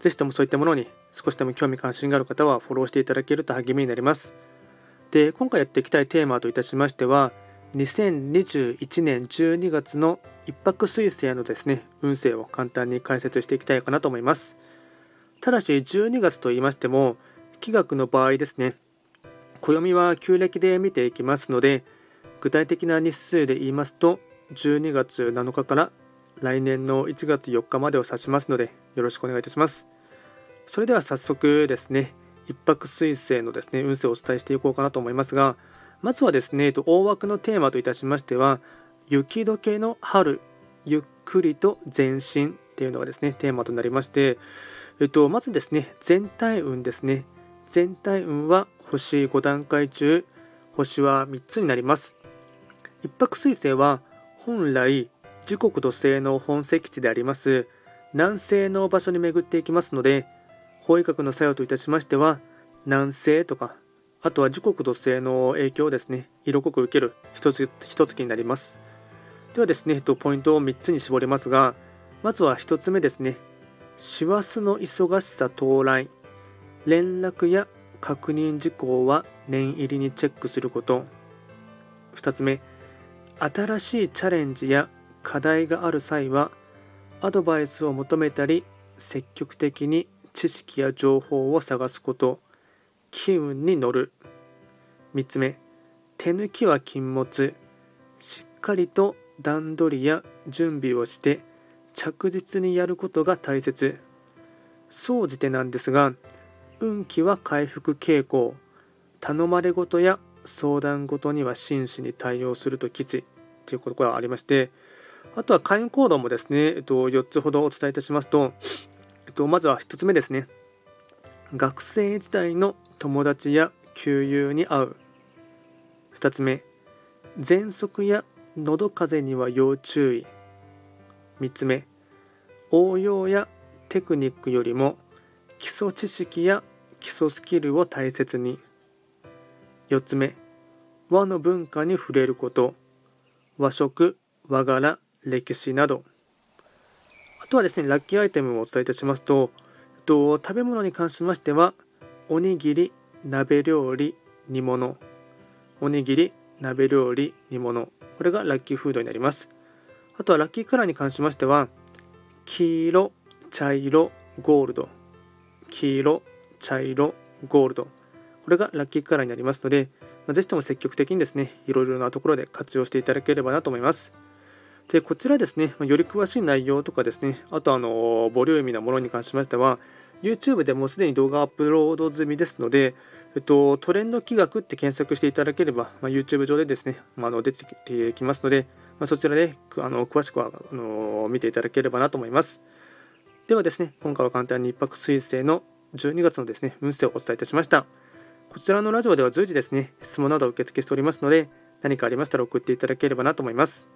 ぜひともそういったものに少しでも興味関心がある方はフォローしていただけると励みになります。で、今回やっていきたいテーマといたしましては、2021年12月の一泊水星のですね、運勢を簡単に解説していきたいかなと思います。ただし12月と言いましても、気学の場合ですね、暦は旧暦で見ていきますので、具体的な日数で言いますと、12月7日から来年の1月4日までを指しますので、よろしくお願いいたします。それでは早速ですね、一泊水星のですね、運勢をお伝えしていこうかなと思いますが、まずはですね、大枠のテーマといたしましては、雪解けの春、ゆっくりと前進っていうのがですね、テーマとなりまして、えっと、まずですね、全体運ですね。全体運は星5段階中、星は3つになります。一泊水星は本来時刻土星の本石地であります南西の場所に巡っていきますので法医学の作用といたしましては南西とかあとは時刻土星の影響をですね色濃く受ける一つ一月になります。ではですねポイントを3つに絞れますがまずは1つ目ですね。師走の忙しさ到来。連絡や確認事項は念入りにチェックすること。2つ目新しいチャレンジや課題がある際はアドバイスを求めたり積極的に知識や情報を探すこと機運に乗る。3つ目手抜きは禁物。しっかりと段取りや準備をして着実にやることが大切。総じてなんですが運気は回復傾向。頼まれ事や相談事には真摯に対応すると吉。ということがありましてあとは会員行動もですね、えっと、4つほどお伝えいたしますと、えっと、まずは1つ目ですね。学生時代の友達や旧友に会う。2つ目、喘息や喉風邪には要注意。3つ目、応用やテクニックよりも基礎知識や基礎スキルを大切に。4つ目、和の文化に触れること。和食、和柄、歴史など。あとはですねラッキーアイテムをお伝えいたしますとと食べ物に関しましてはおにぎり鍋料理煮物おにぎり鍋料理煮物これがラッキーフードになります。あとはラッキーカラーに関しましては黄色茶色ゴールド。黄色茶色ゴールド。これがラッキーカラーになりますので、まあ、ぜひとも積極的にですねいろいろなところで活用していただければなと思います。でこちらですね、より詳しい内容とかですね、あとあのボリューミーなものに関しましては、YouTube でもすでに動画アップロード済みですので、えっと、トレンド企画って検索していただければ、まあ、YouTube 上でですね、まあ、の出てきますので、まあ、そちらであの詳しくはあの見ていただければなと思います。ではですね、今回は簡単に一泊水星の12月のですね、運勢をお伝えいたしました。こちらのラジオでは随時ですね、質問などを受付しておりますので、何かありましたら送っていただければなと思います。